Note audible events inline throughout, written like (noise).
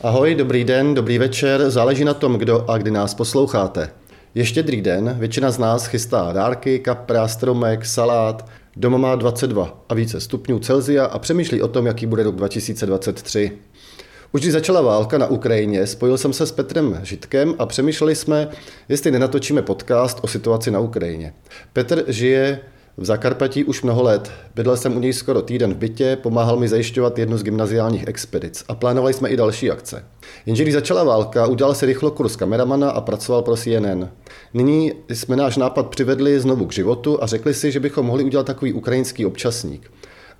Ahoj, dobrý den, dobrý večer, záleží na tom, kdo a kdy nás posloucháte. Ještě druhý den, většina z nás chystá dárky, kapra, stromek, salát, doma má 22 a více stupňů Celzia a přemýšlí o tom, jaký bude rok 2023. Už když začala válka na Ukrajině, spojil jsem se s Petrem Žitkem a přemýšleli jsme, jestli nenatočíme podcast o situaci na Ukrajině. Petr žije v Zakarpatí už mnoho let. Bydlel jsem u něj skoro týden v bytě, pomáhal mi zajišťovat jednu z gymnaziálních expedic a plánovali jsme i další akce. Jenže když začala válka, udělal si rychlo kurz kameramana a pracoval pro CNN. Nyní jsme náš nápad přivedli znovu k životu a řekli si, že bychom mohli udělat takový ukrajinský občasník.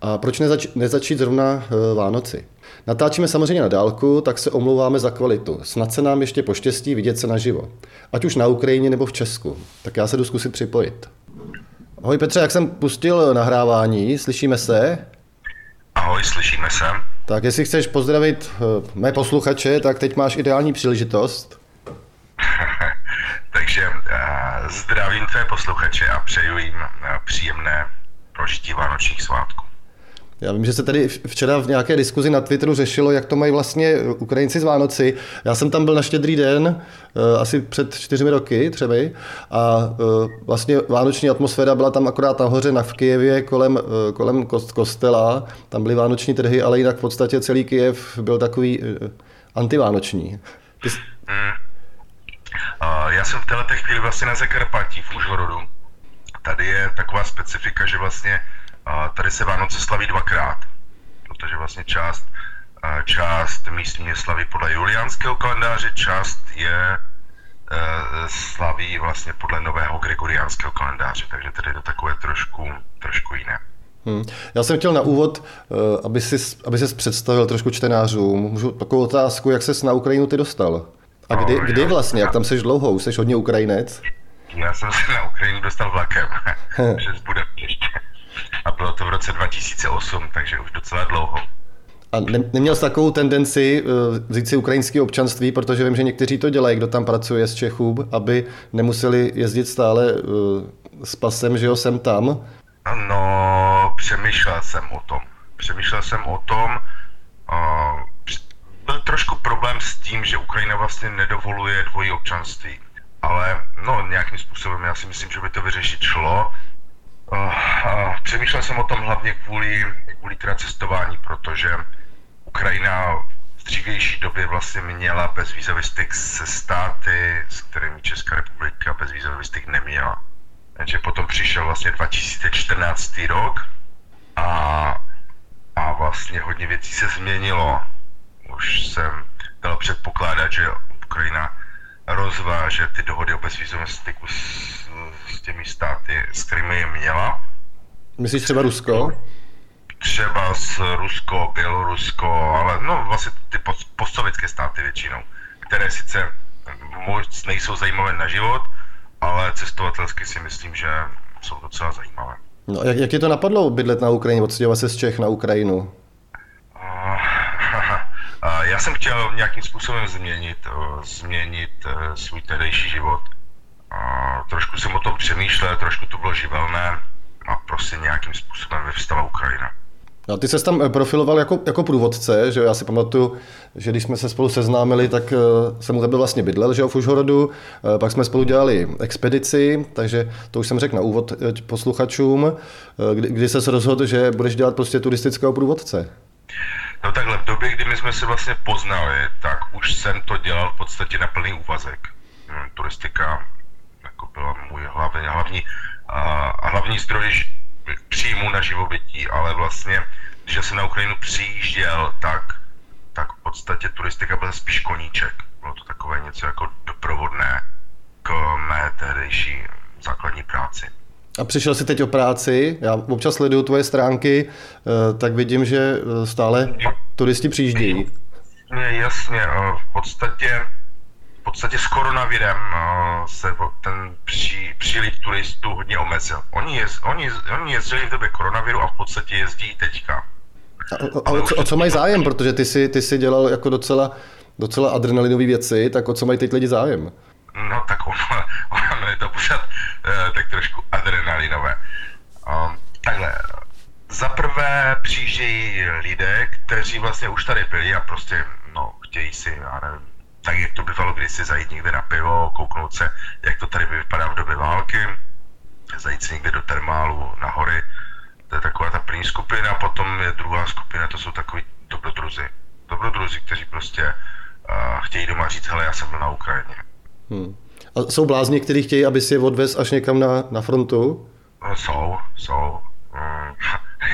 A proč nezač- nezačít zrovna e, Vánoci? Natáčíme samozřejmě na dálku, tak se omlouváme za kvalitu. Snad se nám ještě poštěstí vidět se naživo. Ať už na Ukrajině nebo v Česku. Tak já se jdu zkusit připojit. Ahoj Petře, jak jsem pustil nahrávání, slyšíme se? Ahoj, slyšíme se. Tak jestli chceš pozdravit eh, mé posluchače, tak teď máš ideální příležitost. (laughs) Takže uh, zdravím tvé posluchače a přeju jim uh, příjemné prožití vánočních svátků. Já vím, že se tady včera v nějaké diskuzi na Twitteru řešilo, jak to mají vlastně Ukrajinci z Vánoci. Já jsem tam byl na štědrý den, eh, asi před čtyřmi roky třeba, a eh, vlastně vánoční atmosféra byla tam akorát nahoře na v Kijevě kolem, eh, kolem kostela. Tam byly vánoční trhy, ale jinak v podstatě celý Kijev byl takový antivánoční. Ty... Hmm. Já jsem v této chvíli vlastně na Zakarpatí v Užhorodu. Tady je taková specifika, že vlastně a tady se Vánoce slaví dvakrát, protože vlastně část, část místní je slaví podle juliánského kalendáře, část je e, slaví vlastně podle nového gregoriánského kalendáře, takže tady je to takové trošku, trošku jiné. Hmm. Já jsem chtěl na úvod, e, aby si, aby ses představil trošku čtenářům. Můžu takovou otázku, jak ses na Ukrajinu ty dostal? A kdy, no, kdy vlastně, jak tam seš dlouho? Už jsi hodně Ukrajinec? Já jsem se na Ukrajinu dostal vlakem přes Budapešť a bylo to v roce 2008, takže už docela dlouho. A ne, neměl jsi takovou tendenci uh, vzít si ukrajinské občanství, protože vím, že někteří to dělají, kdo tam pracuje z Čechů, aby nemuseli jezdit stále uh, s pasem, že jo, sem tam? No, přemýšlel jsem o tom. Přemýšlel jsem o tom. Byl trošku problém s tím, že Ukrajina vlastně nedovoluje dvojí občanství. Ale no, nějakým způsobem já si myslím, že by to vyřešit šlo. Přemýšlel jsem o tom hlavně kvůli, kvůli teda cestování, protože Ukrajina v dřívější době vlastně měla bezvízový styk se státy, s kterými Česká republika bezvízový styk neměla. Takže potom přišel vlastně 2014 rok a, a vlastně hodně věcí se změnilo. Už jsem dal předpokládat, že Ukrajina rozváže ty dohody o bezvízovém styku s s těmi státy, s kterými je měla. Myslíš třeba Rusko? Třeba s Rusko, Bělorusko, ale no vlastně ty postsovětské státy většinou, které sice moc nejsou zajímavé na život, ale cestovatelsky si myslím, že jsou docela zajímavé. No jak, jak tě to napadlo bydlet na Ukrajině, odstěhovat se z Čech na Ukrajinu? Já jsem chtěl nějakým způsobem změnit, změnit e, svůj tehdejší život a trošku jsem o tom přemýšlel, trošku to bylo živelné a prostě nějakým způsobem vyvstala Ukrajina. No, ty se tam eh, profiloval jako, jako průvodce, že já si pamatuju, že když jsme se spolu seznámili, tak jsem u tebe vlastně bydlel, že jo, v Užhorodu, pak jsme spolu dělali expedici, takže to už jsem řekl na úvod posluchačům, kdy, kdy se rozhodl, že budeš dělat prostě turistického průvodce. No takhle, v době, jsme se vlastně poznali, tak už jsem to dělal v podstatě na plný úvazek. Hmm, turistika jako byla můj hlavní, hlavní, a hlavní zdroj příjmu na živobytí, ale vlastně, když jsem na Ukrajinu přijížděl, tak, tak v podstatě turistika byla spíš koníček. Bylo to takové něco jako doprovodné k mé tehdejší základní práci. A přišel jsi teď o práci, já občas sleduju tvoje stránky, eh, tak vidím, že eh, stále turisti přijíždějí. Jasně, eh, v podstatě podstatě s koronavirem se ten pří, příliv turistů hodně omezil. Oni, jez, oni, oni jezdili v době koronaviru a v podstatě jezdí teďka. A, a o, co, o co mají zájem? Protože ty si, ty si dělal jako docela, docela adrenalinové věci, tak o co mají teď lidi zájem? No tak ono, pořád uh, tak trošku adrenalinové. Um, takhle, za prvé přijíždějí lidé, kteří vlastně už tady byli a prostě no, chtějí si, já nevím, tak jak to bývalo kdysi zajít někde na pivo, kouknout se, jak to tady vypadá v době války, zajít si někde do termálu na hory, to je taková ta první skupina, potom je druhá skupina, to jsou takový dobrodruzi. Dobrodruzi, kteří prostě uh, chtějí doma říct, hele, já jsem byl na Ukrajině. Hmm. A jsou blázni, kteří chtějí, aby si je odvez až někam na, na frontu? No, jsou, jsou. (laughs) Um,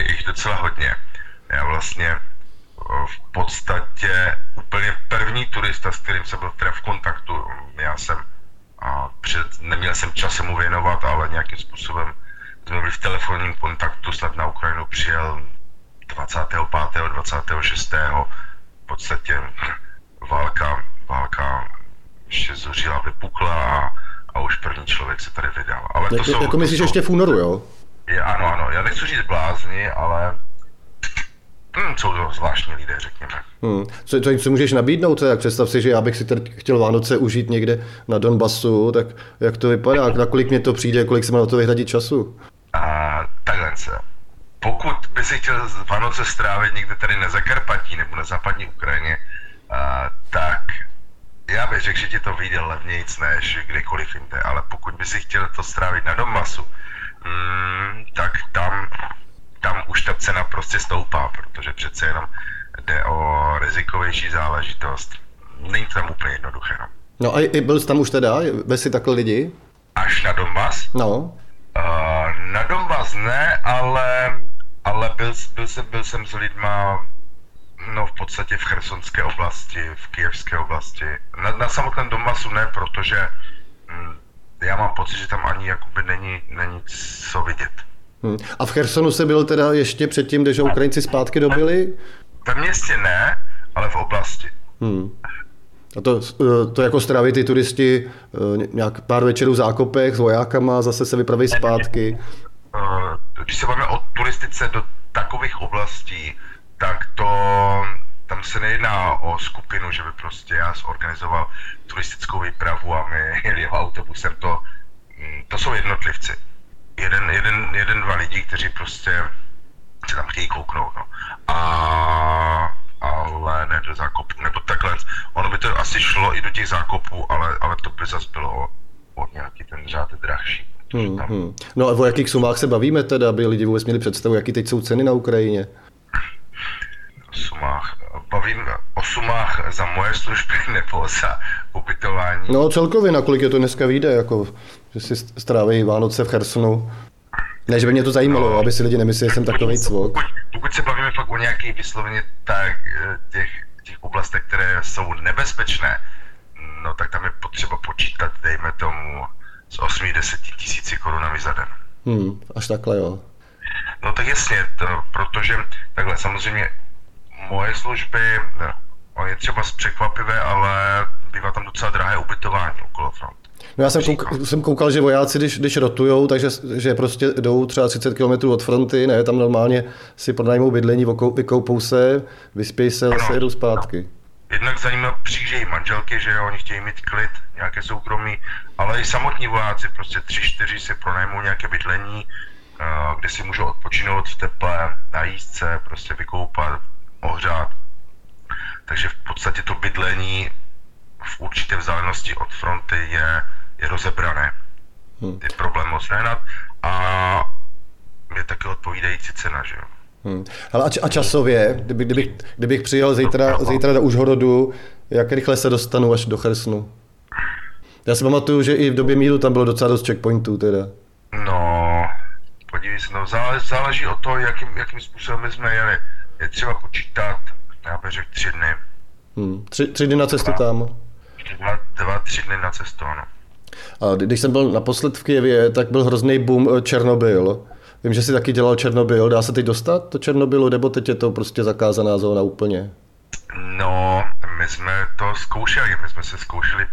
jich docela hodně. Já vlastně v podstatě úplně první turista, s kterým jsem byl teda v kontaktu. Já jsem a před, neměl jsem čas mu věnovat, ale nějakým způsobem jsme byli v telefonním kontaktu, snad na Ukrajinu přijel 25. 26. V podstatě (laughs) válka, válka ještě zuřila, vypukla a, a už první člověk se tady vydal. Ale to jsou, jako myslíš jsou, ještě v únoru, jo? Je, ano, ano, já nechci říct blázni, ale Hmm, jsou to zvláštní lidé, řekněme. Hmm. Co, co, co můžeš nabídnout? Tak představ si, že já bych si tady chtěl Vánoce užít někde na Donbasu, tak jak to vypadá? Na kolik mě to přijde, kolik se má na to vyhradit času? A, takhle se. Pokud by si chtěl Vánoce strávit někde tady na Zakarpatí nebo na západní Ukrajině, a, tak já bych řekl, že ti to vyjde levnějc než kdekoliv jinde, ale pokud by si chtěl to strávit na Donbasu, mm, tak tam tam už ta cena prostě stoupá, protože přece jenom jde o rizikovější záležitost. Není to tam úplně jednoduché. No, no a byl jsi tam už teda? Ve si takhle lidi? Až na Donbass? No. Uh, na Donbass ne, ale, ale byl, byl, jsem, byl jsem s lidma no v podstatě v chersonské oblasti, v kijevské oblasti. Na, na samotném Donbassu ne, protože hm, já mám pocit, že tam ani jakoby není, není co vidět. Hmm. A v Chersonu se byl teda ještě předtím, než Ukrajinci zpátky dobili? Ve městě ne, ale v oblasti. Hmm. A to, eh, to jako stráví ty turisti eh, nějak pár večerů v zákopech s vojákama, zase se vypraví zpátky? Eh, když se bavíme o turistice do takových oblastí, tak to tam se nejedná o skupinu, že by prostě já zorganizoval turistickou výpravu a my (laughs) jeli autobusem, to, hm, to jsou jednotlivci jeden, jeden, jeden, dva lidi, kteří prostě se tam chtějí kouknout, no. A, ale ne do zákopu, nebo takhle. Ono by to asi šlo i do těch zákopů, ale, ale to by zase bylo o, o nějaký ten řád drahší. Hmm, hmm. No a o jakých sumách se bavíme teda, aby lidi vůbec měli představu, jaký teď jsou ceny na Ukrajině? Sumách. Bavím o sumách za moje služby (laughs) nebo za ubytování. No celkově, na kolik je to dneska vyjde, jako že si stráví Vánoce v Chersonu. Ne, že by mě to zajímalo, no, aby si lidi nemysleli, že jsem takový cvok. Pokud, pokud se bavíme fakt o nějaký vysloveně tak eh, těch, těch oblastech, které jsou nebezpečné, no tak tam je potřeba počítat, dejme tomu, z 8-10 tisíci korunami za den. Hmm, až takhle jo. No tak jasně, to, protože takhle samozřejmě moje služby, no, je třeba překvapivé, ale bývá tam docela drahé ubytování okolo front. No já jsem, kouk, jsem koukal, že vojáci, když, když rotujou, takže že prostě jdou třeba 30 km od fronty, ne, tam normálně si pronajmou bydlení, vykoupou se, vyspějí se a zase jedou zpátky. Jednak za nimi přijíždějí manželky, že jo, oni chtějí mít klid, nějaké soukromí, ale i samotní vojáci, prostě tři, čtyři si pronajmou nějaké bydlení, eh, kde si můžou odpočinout v teple, najíst se, prostě vykoupat, ohřát. Takže v podstatě to bydlení v určité vzdálenosti od fronty je, je rozebrané. Hmm. Je problém moc nehnat a je taky odpovídající cena, že jo. Hmm. Ale a, časově, kdyby, kdybych, kdybych přijel zítra, zítra do Užhorodu, jak rychle se dostanu až do Chersnu? Já si pamatuju, že i v době míru tam bylo docela dost checkpointů teda. No, podívej se, no, záleží, záleží od toho, jakým, jakým způsobem jsme jeli. Je třeba počítat, já bych řekl tři dny. Hmm. Tři, tři dny na cestu tam dva, dva, tři dny na cestu, ano. A když jsem byl naposled v Kijevě, tak byl hrozný boom eh, Černobyl. Vím, že si taky dělal Černobyl. Dá se teď dostat do Černobylu, nebo teď je to prostě zakázaná zóna úplně? No, my jsme to zkoušeli. My jsme se zkoušeli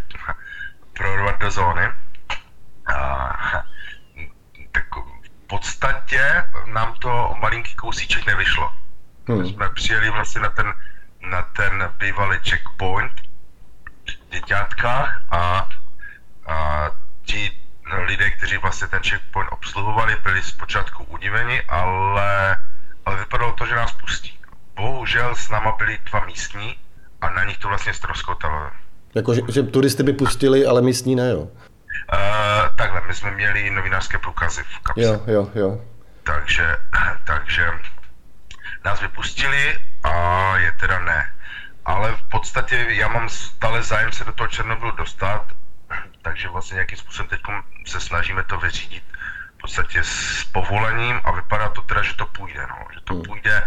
prorvat do zóny. A, tak v podstatě nám to malinký kousíček nevyšlo. Hmm. My jsme přijeli vlastně na ten, na ten bývalý checkpoint, děťátkách a, a ti lidé, kteří vlastně ten checkpoint obsluhovali, byli zpočátku udiveni, ale, ale vypadalo to, že nás pustí. Bohužel s náma byli dva místní a na nich to vlastně ztroskotalo. Jako, že, že turisty by pustili, ale místní ne, jo? Uh, takhle, my jsme měli novinářské průkazy v kapse. Jo, jo, jo. Takže, takže nás vypustili a je teda ne. Ale v podstatě já mám stále zájem se do toho Černobylu dostat, takže vlastně nějakým způsobem teď se snažíme to vyřídit v podstatě s povolením a vypadá to teda, že to půjde, no. že to hmm. půjde.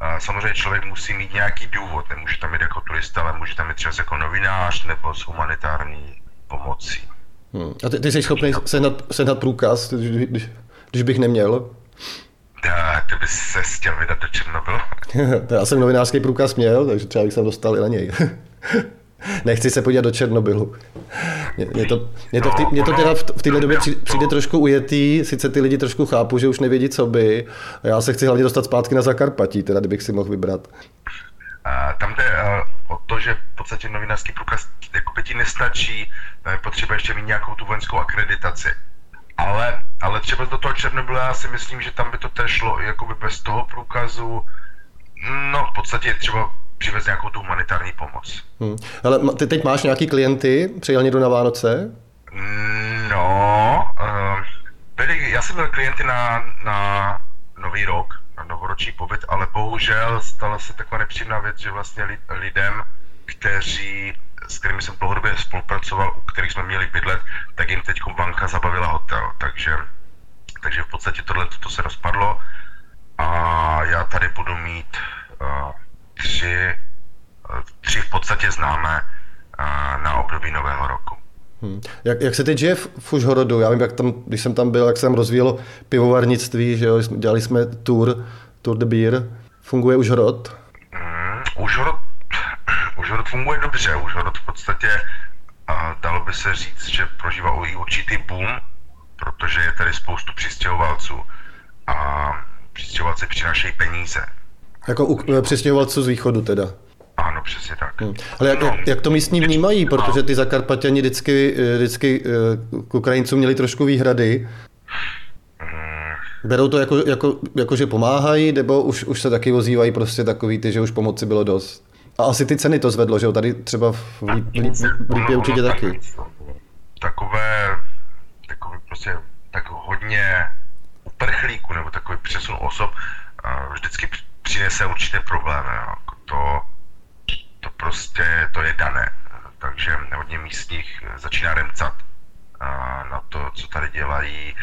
A samozřejmě člověk musí mít nějaký důvod, nemůže tam jít jako turista, ale může tam jít třeba jako novinář nebo s humanitární pomocí. Hmm. A ty, ty jsi schopný sehnat, sehnat průkaz, když, když, když bych neměl? Já, ty bys se chtěl vydat do Černobylu. (laughs) Já jsem novinářský průkaz měl, takže třeba bych se dostal i na něj. (laughs) Nechci se podívat do Černobylu. Mě, to, mě to, v tý, mě to teda v, této době přijde trošku ujetý, sice ty lidi trošku chápu, že už nevědí, co by. A já se chci hlavně dostat zpátky na Zakarpatí, teda kdybych si mohl vybrat. A tam jde uh, o to, že v podstatě novinářský průkaz jako ti nestačí, je potřeba ještě mít nějakou tu vojenskou akreditaci. Ale, ale třeba do toho Černobyla já si myslím, že tam by to tež šlo jakoby bez toho průkazu. No, v podstatě je třeba přivez nějakou tu humanitární pomoc. Hmm. Ale ty teď máš nějaký klienty? Přijel někdo na Vánoce? No, uh, byli, já jsem měl klienty na, na Nový rok, na novoroční pobyt, ale bohužel stala se taková nepříjemná věc, že vlastně lidem, kteří s kterými jsem dlouhodobě spolupracoval, u kterých jsme měli bydlet, tak jim teď banka zabavila hotel. Takže, takže v podstatě tohle to se rozpadlo a já tady budu mít uh, tři, uh, tři v podstatě známé uh, na období nového roku. Hmm. Jak, jak se teď žije v, v Užhorodu? Já vím, jak tam, když jsem tam byl, jak jsem rozvíjel pivovarnictví, že jo, dělali jsme tour, Tour de Beer. Funguje Užhorod? Hmm, Užhorod Užhorod funguje dobře, Užhorod v podstatě a dalo by se říct, že prožívá i určitý boom, protože je tady spoustu přistěhovalců a přistěhovalci přinášejí peníze. Jako u přistěhovalců z východu teda? Ano, přesně tak. Hmm. Ale jak, no, jak, to místní vnímají, protože ty Zakarpatěni vždycky, vždycky eh, k Ukrajincům měli trošku výhrady. Hmm. Berou to jako, jako, jako, že pomáhají, nebo už, už se taky ozývají prostě takový ty, že už pomoci bylo dost? A asi ty ceny to zvedlo, že jo? Tady třeba v, Lípě určitě taky. Takové, takové prostě tak hodně uprchlíků nebo takový přesun osob vždycky přinese určité problémy. Jako to, to prostě to je dané. Takže hodně místních začíná remcat na to, co tady dělají.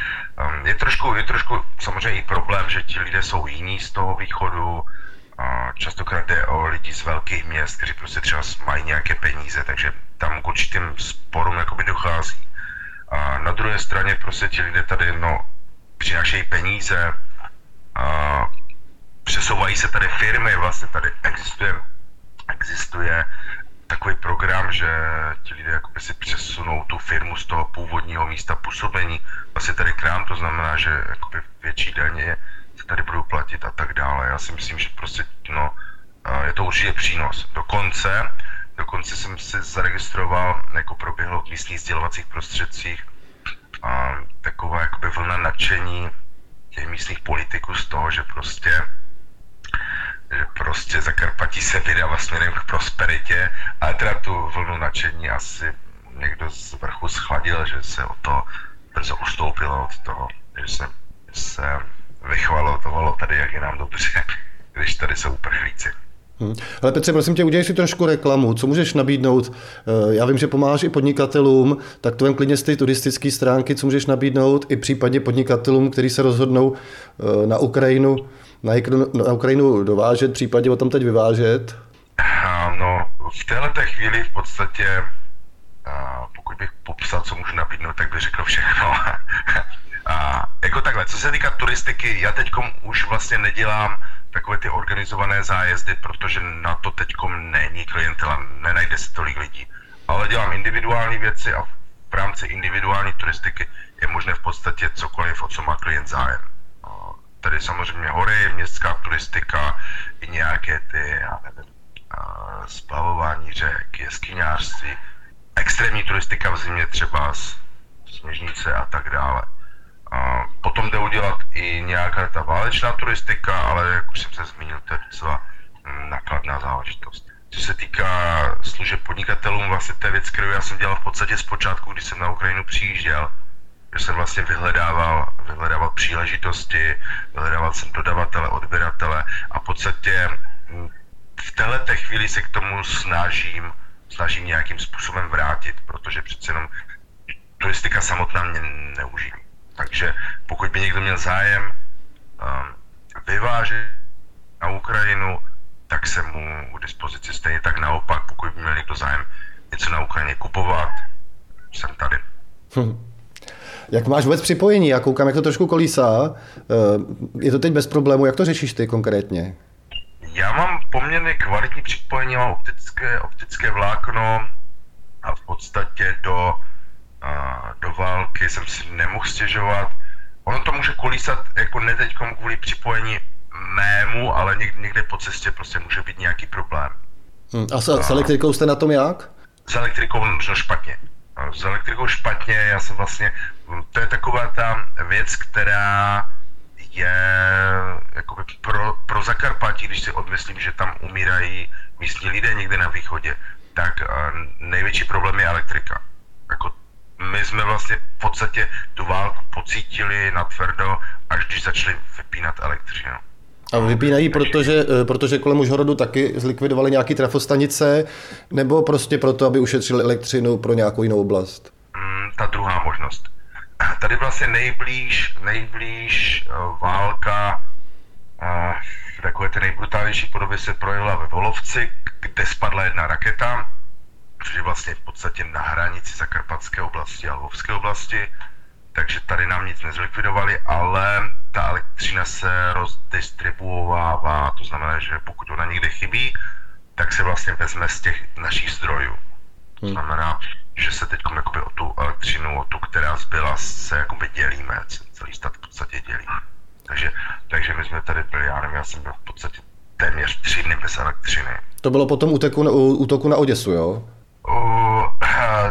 Je trošku, je trošku samozřejmě i problém, že ti lidé jsou jiní z toho východu, častokrát jde o lidi z velkých měst, kteří prostě třeba mají nějaké peníze, takže tam k určitým sporům jakoby dochází. A na druhé straně prostě ti lidé tady no, přinášejí peníze, a přesouvají se tady firmy, vlastně tady existuje, existuje takový program, že ti lidé jakoby si přesunou tu firmu z toho původního místa působení vlastně tady k nám, to znamená, že jakoby větší daně tady budou platit a tak dále. Já si myslím, že prostě no, je to určitě přínos. Dokonce, dokonce jsem si zaregistroval, jako proběhlo v místních sdělovacích prostředcích a taková jakoby vlna nadšení těch místních politiků z toho, že prostě že prostě Zakarpatí se vydává směrem k prosperitě, ale teda tu vlnu nadšení asi někdo z vrchu schladil, že se o to brzo ustoupilo od toho, že se, že se vychvalovalo tady, jak je nám dobře, (laughs) když tady jsou uprchlíci. Hmm. Ale Petře, prosím tě, udělej si trošku reklamu. Co můžeš nabídnout? Eh, já vím, že pomáháš i podnikatelům, tak to jen klidně z té turistické stránky, co můžeš nabídnout i případně podnikatelům, kteří se rozhodnou eh, na Ukrajinu, na, na Ukrajinu dovážet, případně o tom teď vyvážet? No, v této chvíli v podstatě, pokud bych popsal, co můžu nabídnout, tak bych řekl všechno. (laughs) A jako takhle, co se týká turistiky, já teď už vlastně nedělám takové ty organizované zájezdy, protože na to teď není klientela, nenajde se tolik lidí. Ale dělám individuální věci a v rámci individuální turistiky je možné v podstatě cokoliv, o co má klient zájem. Tady samozřejmě hory, městská turistika, i nějaké ty, já nevím, splavování řek, jeskyňářství, extrémní turistika v zimě třeba sněžnice a tak dále. A potom jde udělat i nějaká ta válečná turistika, ale jak už jsem se zmínil, to je docela mm, nákladná záležitost. co se týká služeb podnikatelům, vlastně je věc, kterou já jsem dělal v podstatě zpočátku, když jsem na Ukrajinu přijížděl, že jsem vlastně vyhledával, vyhledával příležitosti, vyhledával jsem dodavatele, odběratele a v podstatě hm, v této chvíli se k tomu snažím, snažím nějakým způsobem vrátit, protože přece jenom turistika samotná mě neuživí. Takže pokud by někdo měl zájem um, vyvážet na Ukrajinu, tak jsem mu k dispozici stejně tak naopak, pokud by měl někdo zájem něco na Ukrajině kupovat, jsem tady. Hm. Jak máš vůbec připojení? Já koukám, jak to trošku kolísá. Eh, je to teď bez problému. Jak to řešíš ty konkrétně? Já mám poměrně kvalitní připojení, mám optické, optické vlákno a v podstatě do, do války jsem si nemohl stěžovat. Ono to může kolísat jako ne teď kvůli připojení mému, ale někde, někde po cestě prostě může být nějaký problém. Hmm. A s, a s elektrikou jste na tom jak? S elektrikou no špatně. S elektrikou špatně, já jsem vlastně, to je taková ta věc, která je jakoby pro, pro Zakarpatí, když si odmyslím, že tam umírají místní lidé někde na východě, tak největší problém je elektrika. Jako my jsme vlastně v podstatě tu válku pocítili na tvrdo, až když začali vypínat elektřinu. A vypínají, protože, eh, protože kolem Užhorodu taky zlikvidovali nějaký trafostanice, nebo prostě proto, aby ušetřili elektřinu pro nějakou jinou oblast? Mm, ta druhá možnost. (clears throat) Tady vlastně nejblíž, nejblíž eh, válka eh, v takové té nejbrutálnější podobě se projevila ve Volovci, kde spadla jedna raketa, což je vlastně v podstatě na hranici Zakarpatské oblasti a Lvovské oblasti takže tady nám nic nezlikvidovali, ale ta elektřina se rozdistribuovává, to znamená, že pokud ona někde chybí, tak se vlastně vezme z těch našich zdrojů. To hmm. znamená, že se teď o tu elektřinu, o tu, která zbyla, se jakoby dělíme, celý stát v podstatě dělí. Takže, takže my jsme tady byli, já nevím, já jsem byl v podstatě téměř tři dny bez elektřiny. To bylo potom útoku na, útoku na Oděsu, jo? Uh,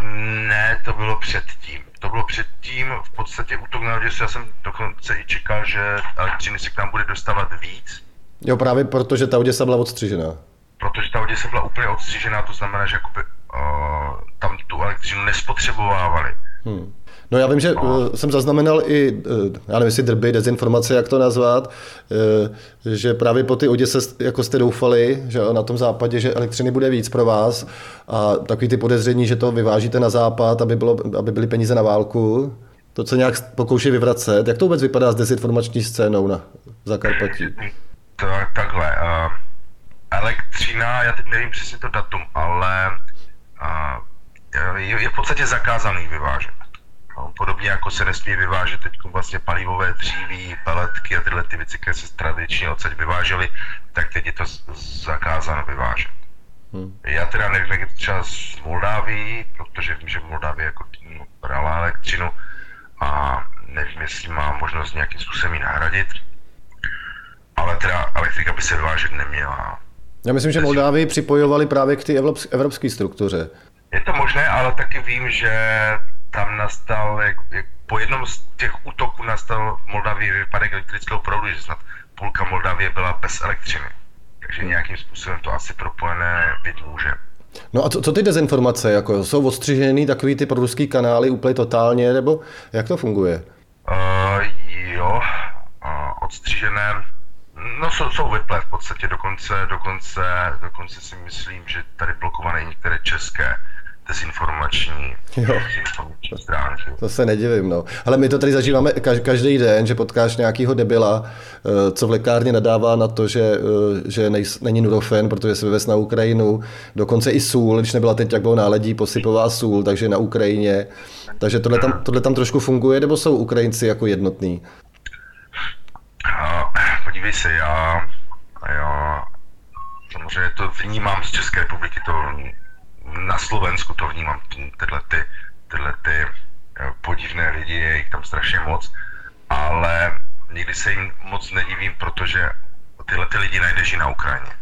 (clears throat) ne, to bylo předtím to bylo předtím v podstatě útok na Oděsu. Já jsem dokonce i čekal, že elektřiny se k nám bude dostávat víc. Jo, právě protože ta Oděsa byla odstřižená. Protože ta Oděsa byla úplně odstřižená, to znamená, že jakoby, uh, tam tu elektřinu nespotřebovávali. Hmm. No já vím, že no. jsem zaznamenal i, eh, já nevím, jestli drby, dezinformace, jak to nazvat, eh, že právě po ty Oděse, jako jste doufali, že na tom západě, že elektřiny bude víc pro vás a takový ty podezření, že to vyvážíte na západ, aby, bylo, aby byly peníze na válku, to se nějak pokouší vyvracet. Jak to vůbec vypadá s dezinformační scénou na Zakarpatí? Tak, takhle. Uh, elektřina, já teď nevím přesně to datum, ale uh, je, je v podstatě zakázaný vyvážet. No, podobně jako se nesmí vyvážet teď vlastně palivové dříví, peletky a tyhle ty věci, které se tradičně odsaď vyvážely, tak teď je to zakázáno vyvážet. Hmm. Já teda nevím, jak je to třeba z Moldávii, protože vím, že Moldávie jako brala elektřinu a nevím, jestli má možnost nějakým způsobem ji nahradit, ale teda elektrika by se vyvážet neměla. Já myslím, že Moldávii připojovali právě k té evropské struktuře. Je to možné, ale taky vím, že tam nastal, jak, jak po jednom z těch útoků nastal v Moldavii výpadek elektrického proudu, že snad půlka Moldavie byla bez elektřiny. Takže nějakým způsobem to asi propojené být může. No a co, co ty dezinformace? Jako, jsou ostřižený takový ty proruský kanály úplně totálně, nebo jak to funguje? Uh, jo, uh, odstřižené, no jsou, jsou vyplé v podstatě, dokonce, dokonce, dokonce si myslím, že tady blokované některé české dezinformační, jo. dezinformační stránky. To se nedivím, no. Ale my to tady zažíváme každý den, že potkáš nějakého debila, eh, co v lékárně nadává na to, že, eh, že nej, není nurofen, protože se vyvez na Ukrajinu. Dokonce i sůl, když nebyla teď, jak bylo náledí, posypová sůl, takže na Ukrajině. Takže tohle tam, tohle tam trošku funguje, nebo jsou Ukrajinci jako jednotní? Podívej se, já, já samozřejmě to vnímám z České republiky, to na Slovensku to vnímám, tyhle ty, tyhle ty eh, podivné lidi, je jich tam strašně moc, ale nikdy se jim moc nedivím, protože tyhle ty lidi najdeš i na Ukrajině.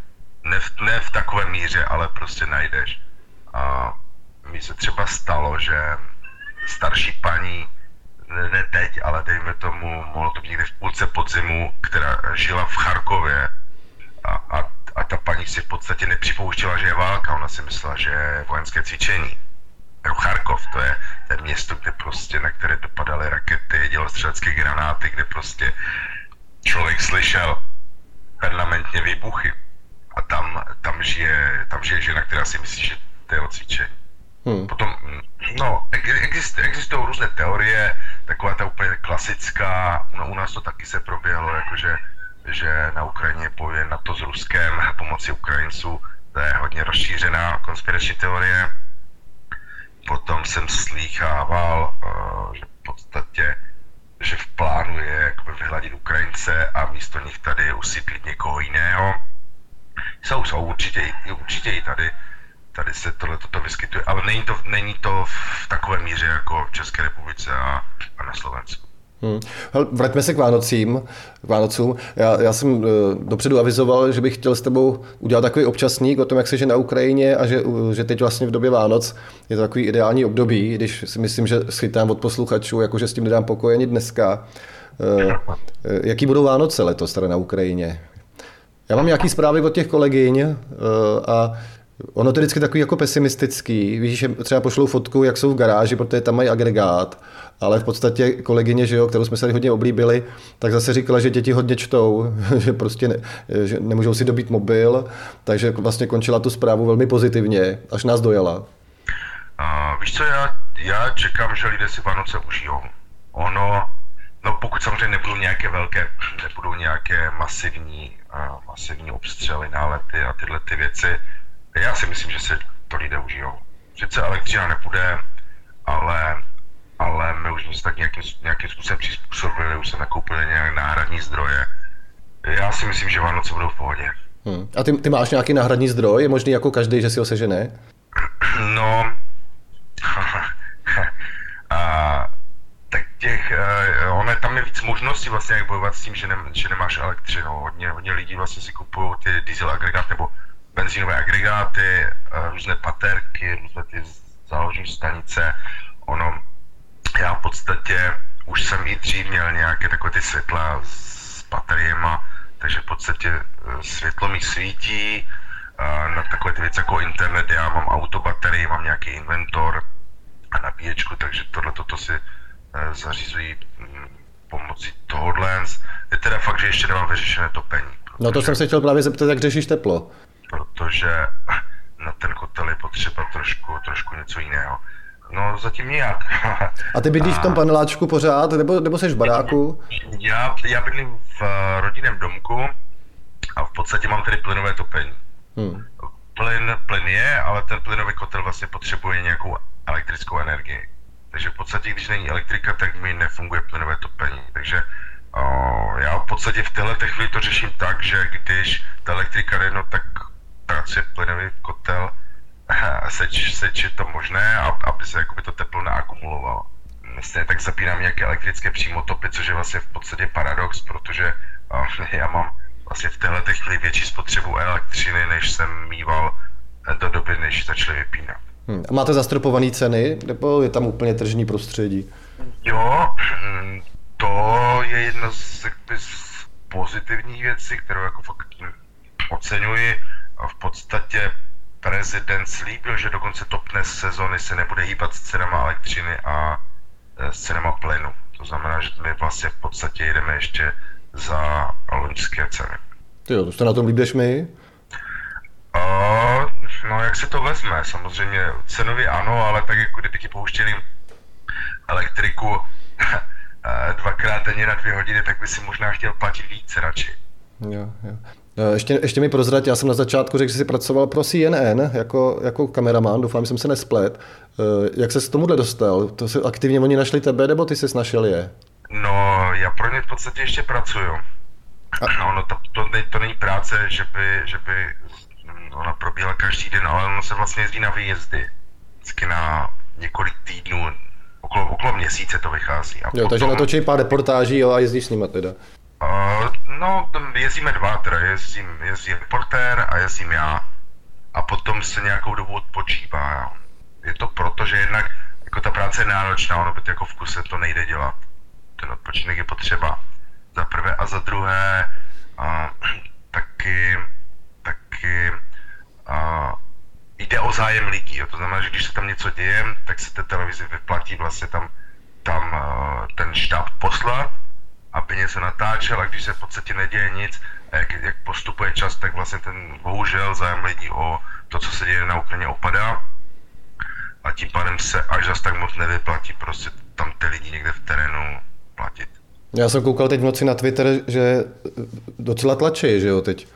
Ne v, ne v takové míře, ale prostě najdeš. A mi se třeba stalo, že starší paní, ne, teď, ale dejme tomu, mohlo to být někde v půlce podzimu, která žila v Charkově a, a, a ta paní si v podstatě nepřipouštěla, že je válka, ona si myslela, že je vojenské cvičení. Jako Charkov, to je, to je město, kde prostě, na které dopadaly rakety, dělostřelecké granáty, kde prostě člověk slyšel permanentně výbuchy. A tam, tam, žije, tam žije žena, která si myslí, že to je cvičení. Hmm. Potom, no, exist, existují různé teorie, taková ta úplně klasická, no u nás to taky se proběhlo, jakože že na Ukrajině bojuje NATO s Ruskem pomocí Ukrajinců, to je hodně rozšířená konspirační teorie. Potom jsem slýchával, uh, že v podstatě že v plánu je vyhladit Ukrajince a místo nich tady usídlit někoho jiného. Jsou, jsou určitě, určitě i tady tady se tohle toto vyskytuje, ale není to, není to v takové míře jako v České republice a, a na Slovensku. Hmm. vraťme se k Vánocím, k Vánocům. Já, já jsem uh, dopředu avizoval, že bych chtěl s tebou udělat takový občasník o tom, jak se na Ukrajině a že, že teď vlastně v době Vánoc je to takový ideální období, když si myslím, že schytám od posluchačů, jakože s tím nedám pokoj ani dneska. Uh, jaký budou Vánoce letos tady na Ukrajině? Já mám nějaký zprávy od těch kolegyň a Ono to je vždycky takový jako pesimistický. Víš, že třeba pošlou fotku, jak jsou v garáži, protože tam mají agregát, ale v podstatě kolegyně, že jo, kterou jsme se hodně oblíbili, tak zase říkala, že děti hodně čtou, (laughs) že prostě ne, že nemůžou si dobít mobil, takže vlastně končila tu zprávu velmi pozitivně, až nás dojala. Uh, víš co, já, já čekám, že lidé si Vánoce užijou. Ono, no pokud samozřejmě nebudou nějaké velké, nebudou nějaké masivní, uh, masivní obstřely, nálety a tyhle ty věci, já si myslím, že se to lidé užijou. Sice elektřina nepůjde, ale, ale my už jsme tak nějakým, nějakým způsobem přizpůsobili, už se nakoupili nějaké náhradní zdroje. Já si myslím, že Vánoce budou v pohodě. Hmm. A ty, ty máš nějaký náhradní zdroj? Je možný jako každý, že si ho sežene? No, (laughs) a, tak těch, uh, ono, tam je víc možností vlastně, jak bojovat s tím, že, ne, že nemáš elektřinu. Hodně, hodně lidí vlastně si kupují ty diesel agregát nebo benzínové agregáty, eh, různé paterky, různé ty záložní stanice. Ono, já v podstatě už jsem i dřív měl nějaké takové ty světla s bateriemi, takže v podstatě eh, světlo mi svítí, eh, na takové ty věci jako internet, já mám autobaterii, mám nějaký inventor a nabíječku, takže tohle toto si zařizují hm, pomocí tohohle. Je teda fakt, že ještě nemám vyřešené topení. No to jsem se chtěl právě zeptat, jak řešíš teplo protože na ten kotel je potřeba trošku, trošku něco jiného. No zatím nijak. (laughs) A ty bydlíš v tom paneláčku pořád, nebo, nebo jsi v baráku? Já, já bydlím v eh, rodinném domku a v podstatě mám tady plynové topení. Hmm. Plyn, plyn je, ale ten plynový kotel vlastně potřebuje nějakou elektrickou energii. Takže v podstatě, když není elektrika, tak mi nefunguje plynové topení. Takže o, já v podstatě v této chvíli to řeším tak, že když ta elektrika jde, no tak pracuje plynový kotel, (laughs) seč, seč je to možné, aby se jakoby to teplo naakumulovalo. Stejně tak zapínám nějaké elektrické přímotopy, což je vlastně v podstatě paradox, protože já mám vlastně v téhle chvíli větší spotřebu elektřiny, než jsem mýval do doby, než začaly vypínat. Hmm. A máte zastropované ceny, nebo je tam úplně tržní prostředí? Jo, hm, to je jedna z, z pozitivních věcí, kterou jako fakt oceňuji v podstatě prezident slíbil, že dokonce topné sezony se nebude hýbat s cenama elektřiny a e, s cenama plynu. To znamená, že my vlastně v podstatě jedeme ještě za loňské ceny. Ty jo, to jste na tom než my? Uh, no, jak se to vezme? Samozřejmě cenově ano, ale tak jako kdyby pouštěli elektriku (laughs) e, dvakrát denně na dvě hodiny, tak by si možná chtěl platit více radši. Jo, jo. Eh, ještě, ještě mi prozrať, já jsem na začátku řekl, že jsi pracoval pro CNN jako, jako kameraman, doufám, že jsem se nesplet. Eh, jak se s tomuhle dostal? To si aktivně oni našli tebe, nebo ty jsi našel je? No, já pro ně v podstatě ještě pracuju. A... No, no to, to, to není práce, že by, že by ona probíhala každý den, ale ono se vlastně jezdí na výjezdy. Vždycky na několik týdnů, okolo, okolo měsíce to vychází. A jo, potom... takže natočí pár reportáží jo, a jezdíš s nimi teda. Uh, no, jezdíme dva, teda jezdím, jezdí reportér a jezdím já. A potom se nějakou dobu odpočívá. Je to proto, že jednak jako ta práce je náročná, ono by to jako v kuse to nejde dělat. Ten odpočinek je potřeba za prvé a za druhé uh, (clears throat) taky, taky o zájem lidí. Jo. To znamená, že když se tam něco děje, tak se té televizi vyplatí vlastně tam, tam uh, ten štáb poslat, aby něco natáčel a když se v podstatě neděje nic, a jak, jak postupuje čas, tak vlastně ten bohužel zájem lidí o to, co se děje na Ukrajině, opadá a tím pádem se až zas tak moc nevyplatí prostě tam ty lidi někde v terénu platit. Já jsem koukal teď v noci na Twitter, že docela tlačí, že jo, teď.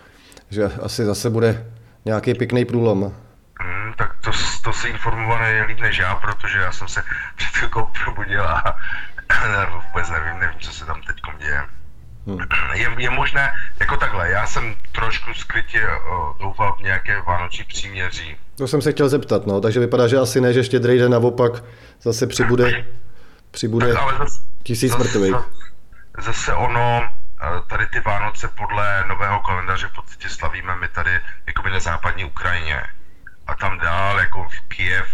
Že asi zase bude nějaký pěkný průlom. Hmm, tak to, to si informovaný je líp než já, protože já jsem se před chvilkou probudil a vůbec nevím, nevím, co se tam teď děje. Hmm. Je, je možné, jako takhle, já jsem trošku skrytě doufal v nějaké vánoční příměří. To jsem se chtěl zeptat, no, takže vypadá, že asi ne, že ještě den naopak zase přibude, přibude tak, ale zase, tisíc mrtvých. Zase, zase ono, tady ty Vánoce podle nového kalendáře v podstatě slavíme my tady jako na západní Ukrajině. A tam dál, jako v Kiev,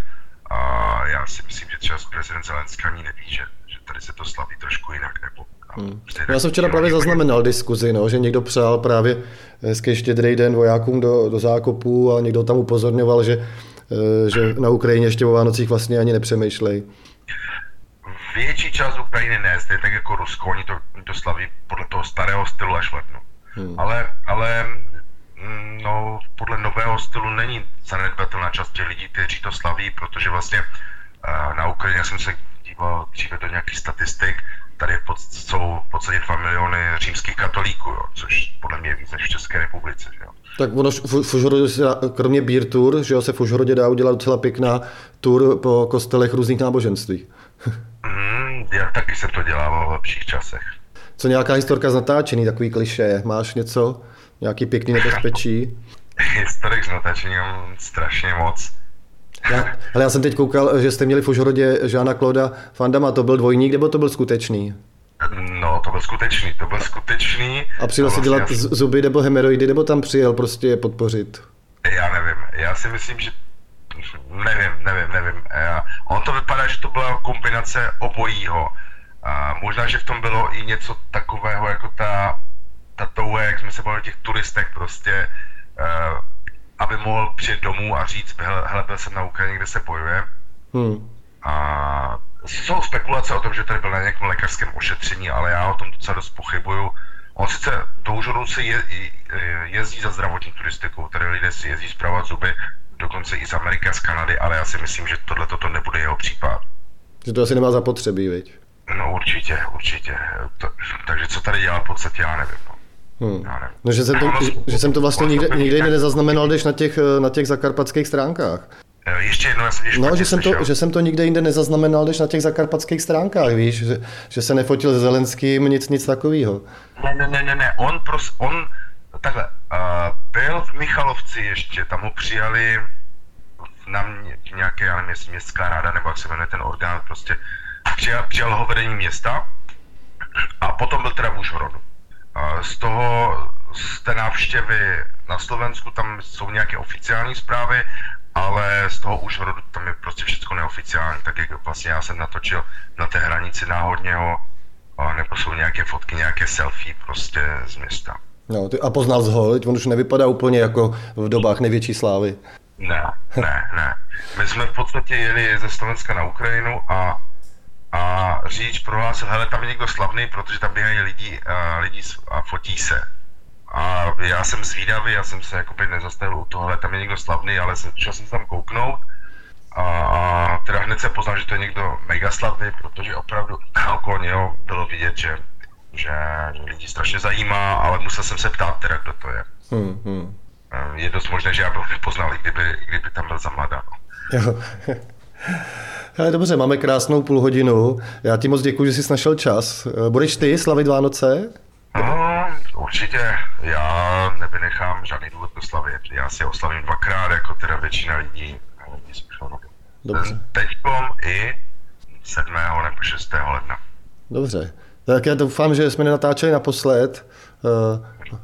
a já si myslím, že třeba prezident Zelenský ani neví, že tady se to slaví trošku jinak. Nebo, hmm. Já jsem včera právě zaznamenal diskuzi, no, že někdo přál právě hezký štědrý den vojákům do, do zákopů a někdo tam upozorňoval, že, eh, že na Ukrajině ještě o Vánocích vlastně ani nepřemýšlej větší část Ukrajiny ne, je tak jako Rusko, oni to, to slaví podle toho starého stylu až lednu. Hmm. Ale, ale mm, no, podle nového stylu není zanedbatelná část těch lidí, kteří to slaví, protože vlastně uh, na Ukrajině jsem se díval dříve do nějakých statistik, tady pod, jsou v podstatě 2 miliony římských katolíků, jo, což podle mě je víc než v České republice. Jo. Tak ono v Užhorodě se kromě beer tour, že jo, se v Užhorodě dá udělat docela pěkná tour po kostelech různých náboženství. (laughs) mm, já taky jsem to dělal v lepších časech. Co nějaká historka z natáčení, takový kliše, máš něco? Nějaký pěkný nebezpečí? (laughs) Historik z natáčení mám strašně moc. Já, ale já jsem teď koukal, že jste měli v Užhorodě Žána Kloda Fandama, to byl dvojník, nebo to byl skutečný? No, to byl skutečný, to byl skutečný. A přijel si dělat vlastně zuby nebo hemeroidy, nebo tam přijel prostě je podpořit? Já nevím, já si myslím, že nevím, nevím, nevím. Já, on to vypadá, že to byla kombinace obojího. A možná, že v tom bylo i něco takového, jako ta, ta touha, jak jsme se bavili o těch turistech prostě, uh, aby mohl přijet domů a říct, hele, byl jsem na Ukrajině, kde se bojuje. Hmm. A jsou spekulace o tom, že tady byl na nějakém lékařském ošetření, ale já o tom docela dost pochybuju. On sice do Užhoru se je, jezdí za zdravotní turistikou, tady lidé si jezdí zpravovat zuby, dokonce i z Ameriky a z Kanady, ale já si myslím, že tohle toto nebude jeho případ. Že to asi nemá zapotřebí, viď? No určitě, určitě. To, takže co tady dělá v podstatě, já nevím. Hmm. No, že, jsem to, že, jsem to vlastně nikde, nikde nezaznamenal, když na těch, na těch zakarpatských stránkách. Eh, ještě jednou, já jsem No, že jsem, to, že jsem to nikde jinde nezaznamenal, než na těch zakarpatských stránkách, víš, že, že se nefotil s Zelenským, nic, nic takového. Ne, ne, ne, ne, ne, on, pros, on takhle, uh, byl v Michalovci ještě, tam ho přijali na mě, nějaké, já nevím, jestli městská ráda, nebo jak se jmenuje ten orgán, prostě přijal, přijal ho vedení města a potom byl teda v Užhorodu. Z toho, z té návštěvy na Slovensku, tam jsou nějaké oficiální zprávy ale z toho už tam je prostě všechno neoficiální, tak jak vlastně já jsem natočil na té hranici náhodně a nebo jsou nějaké fotky, nějaké selfie prostě z města. No, ty, a poznal jsi ho, on už nevypadá úplně jako v dobách největší slávy. Ne, ne, ne. My jsme v podstatě jeli ze Slovenska na Ukrajinu a, a řidič prohlásil, hele, tam je někdo slavný, protože tam běhají lidi, a, lidi a fotí se. A já jsem zvídavý, já jsem se jakoby nezastavil u tohle, tam je někdo slavný, ale šel jsem tam kouknout a, a teda hned se poznal, že to je někdo mega slavný, protože opravdu (clears throat) okolo něho bylo vidět, že, že, lidi strašně zajímá, ale musel jsem se ptát teda, kdo to je. Hmm, hmm. Je dost možné, že já bych nepoznal, i kdyby, kdyby tam byl za mladá. No. Jo. Hele, dobře, máme krásnou půl hodinu. Já ti moc děkuji, že jsi našel čas. Budeš ty slavit Vánoce? No, určitě. Já nevynechám žádný důvod to slavit. Já si oslavím dvakrát, jako teda většina lidí. Dobře. Teďkom i 7. nebo 6. ledna. Dobře. Tak já doufám, že jsme nenatáčeli naposled.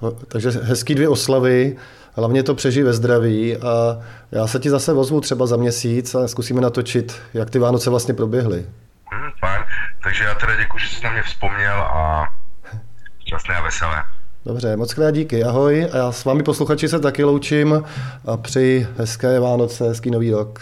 Uh, takže hezký dvě oslavy. Hlavně to přežij ve zdraví a já se ti zase vozvu třeba za měsíc a zkusíme natočit, jak ty Vánoce vlastně proběhly. Hmm, fajn. Takže já teda děkuji, že jsi na mě vzpomněl a šťastné a veselé. Dobře, moc krát díky, ahoj. A já s vámi posluchači se taky loučím a přeji hezké Vánoce, hezký nový rok.